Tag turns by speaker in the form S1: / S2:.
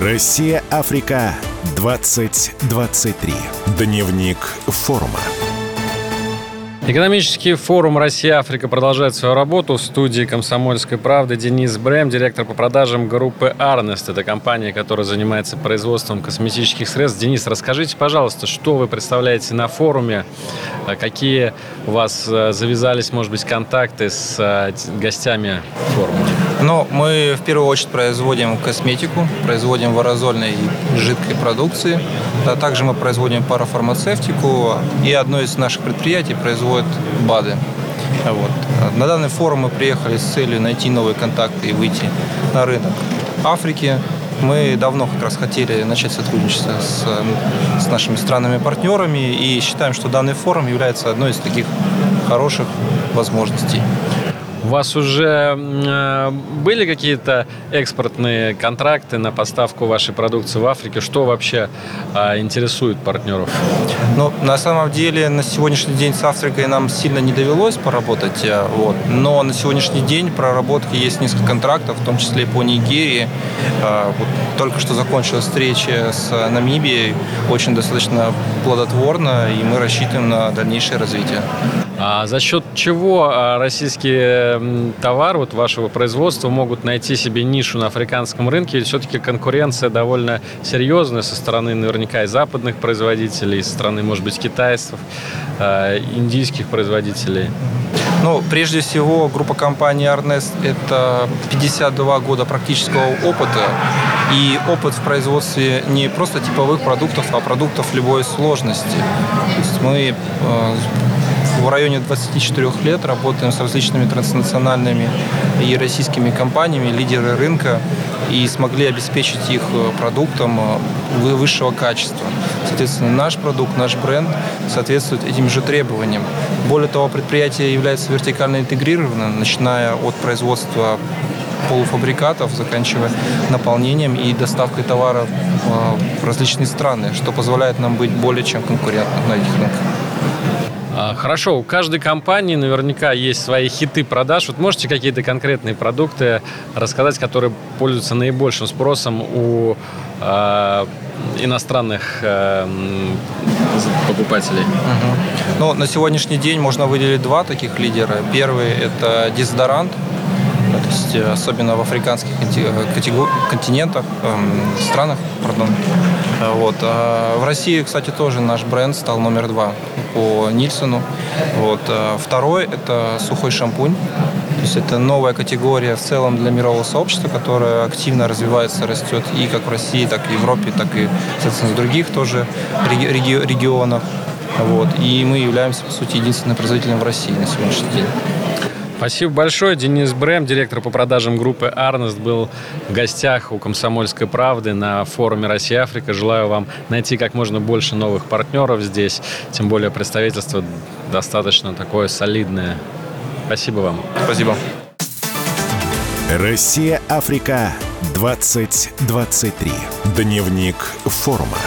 S1: Россия, Африка, 2023. Дневник форума.
S2: Экономический форум «Россия-Африка» продолжает свою работу. В студии «Комсомольской правды» Денис Брэм, директор по продажам группы «Арнест». Это компания, которая занимается производством косметических средств. Денис, расскажите, пожалуйста, что вы представляете на форуме? А какие у вас э, завязались, может быть, контакты с э, гостями форума?
S3: Ну, мы в первую очередь производим косметику, производим варазольной и жидкой продукции. А также мы производим парафармацевтику. И одно из наших предприятий производит БАДы. Вот. На данный форум мы приехали с целью найти новые контакты и выйти на рынок Африки. Мы давно как раз хотели начать сотрудничество с, с нашими странными партнерами и считаем, что данный форум является одной из таких хороших возможностей.
S2: У вас уже э, были какие-то экспортные контракты на поставку вашей продукции в Африке? Что вообще э, интересует партнеров?
S3: Ну, на самом деле, на сегодняшний день с Африкой нам сильно не довелось поработать. Э, вот. Но на сегодняшний день проработки есть несколько контрактов, в том числе по Нигерии. Вот только что закончилась встреча с Намибией, очень достаточно плодотворно, и мы рассчитываем на дальнейшее развитие.
S2: А за счет чего а, российские товары вот вашего производства могут найти себе нишу на африканском рынке? Ведь все-таки конкуренция довольно серьезная со стороны наверняка и западных производителей, со стороны, может быть, китайцев, а, индийских производителей.
S3: Ну, прежде всего, группа компаний Arnest – это 52 года практического опыта и опыт в производстве не просто типовых продуктов, а продуктов любой сложности. То есть мы э, в районе 24 лет работаем с различными транснациональными и российскими компаниями, лидеры рынка, и смогли обеспечить их э, продуктом э, высшего качества. Соответственно, наш продукт, наш бренд соответствует этим же требованиям. Более того, предприятие является вертикально интегрированным, начиная от производства полуфабрикатов, заканчивая наполнением и доставкой товаров э, в различные страны, что позволяет нам быть более чем конкурентным на этих рынках.
S2: А, хорошо, у каждой компании наверняка есть свои хиты продаж. Вот можете какие-то конкретные продукты рассказать, которые пользуются наибольшим спросом у э, иностранных э, покупателей? Угу.
S3: Ну, на сегодняшний день можно выделить два таких лидера. Первый – это дезодорант, есть э, особенно в африканских континентах, эм, странах, пардон. Вот. А в России, кстати, тоже наш бренд стал номер два по Нильсону. Вот. А второй – это сухой шампунь. То есть это новая категория в целом для мирового сообщества, которая активно развивается, растет и как в России, так и в Европе, так и, соответственно, в других тоже реги- регионах. Вот. И мы являемся, по сути, единственным производителем в России на сегодняшний день.
S2: Спасибо большое. Денис Брэм, директор по продажам группы «Арнест», был в гостях у «Комсомольской правды» на форуме «Россия-Африка». Желаю вам найти как можно больше новых партнеров здесь. Тем более представительство достаточно такое солидное. Спасибо вам.
S3: Спасибо.
S1: Россия-Африка 2023. Дневник форума.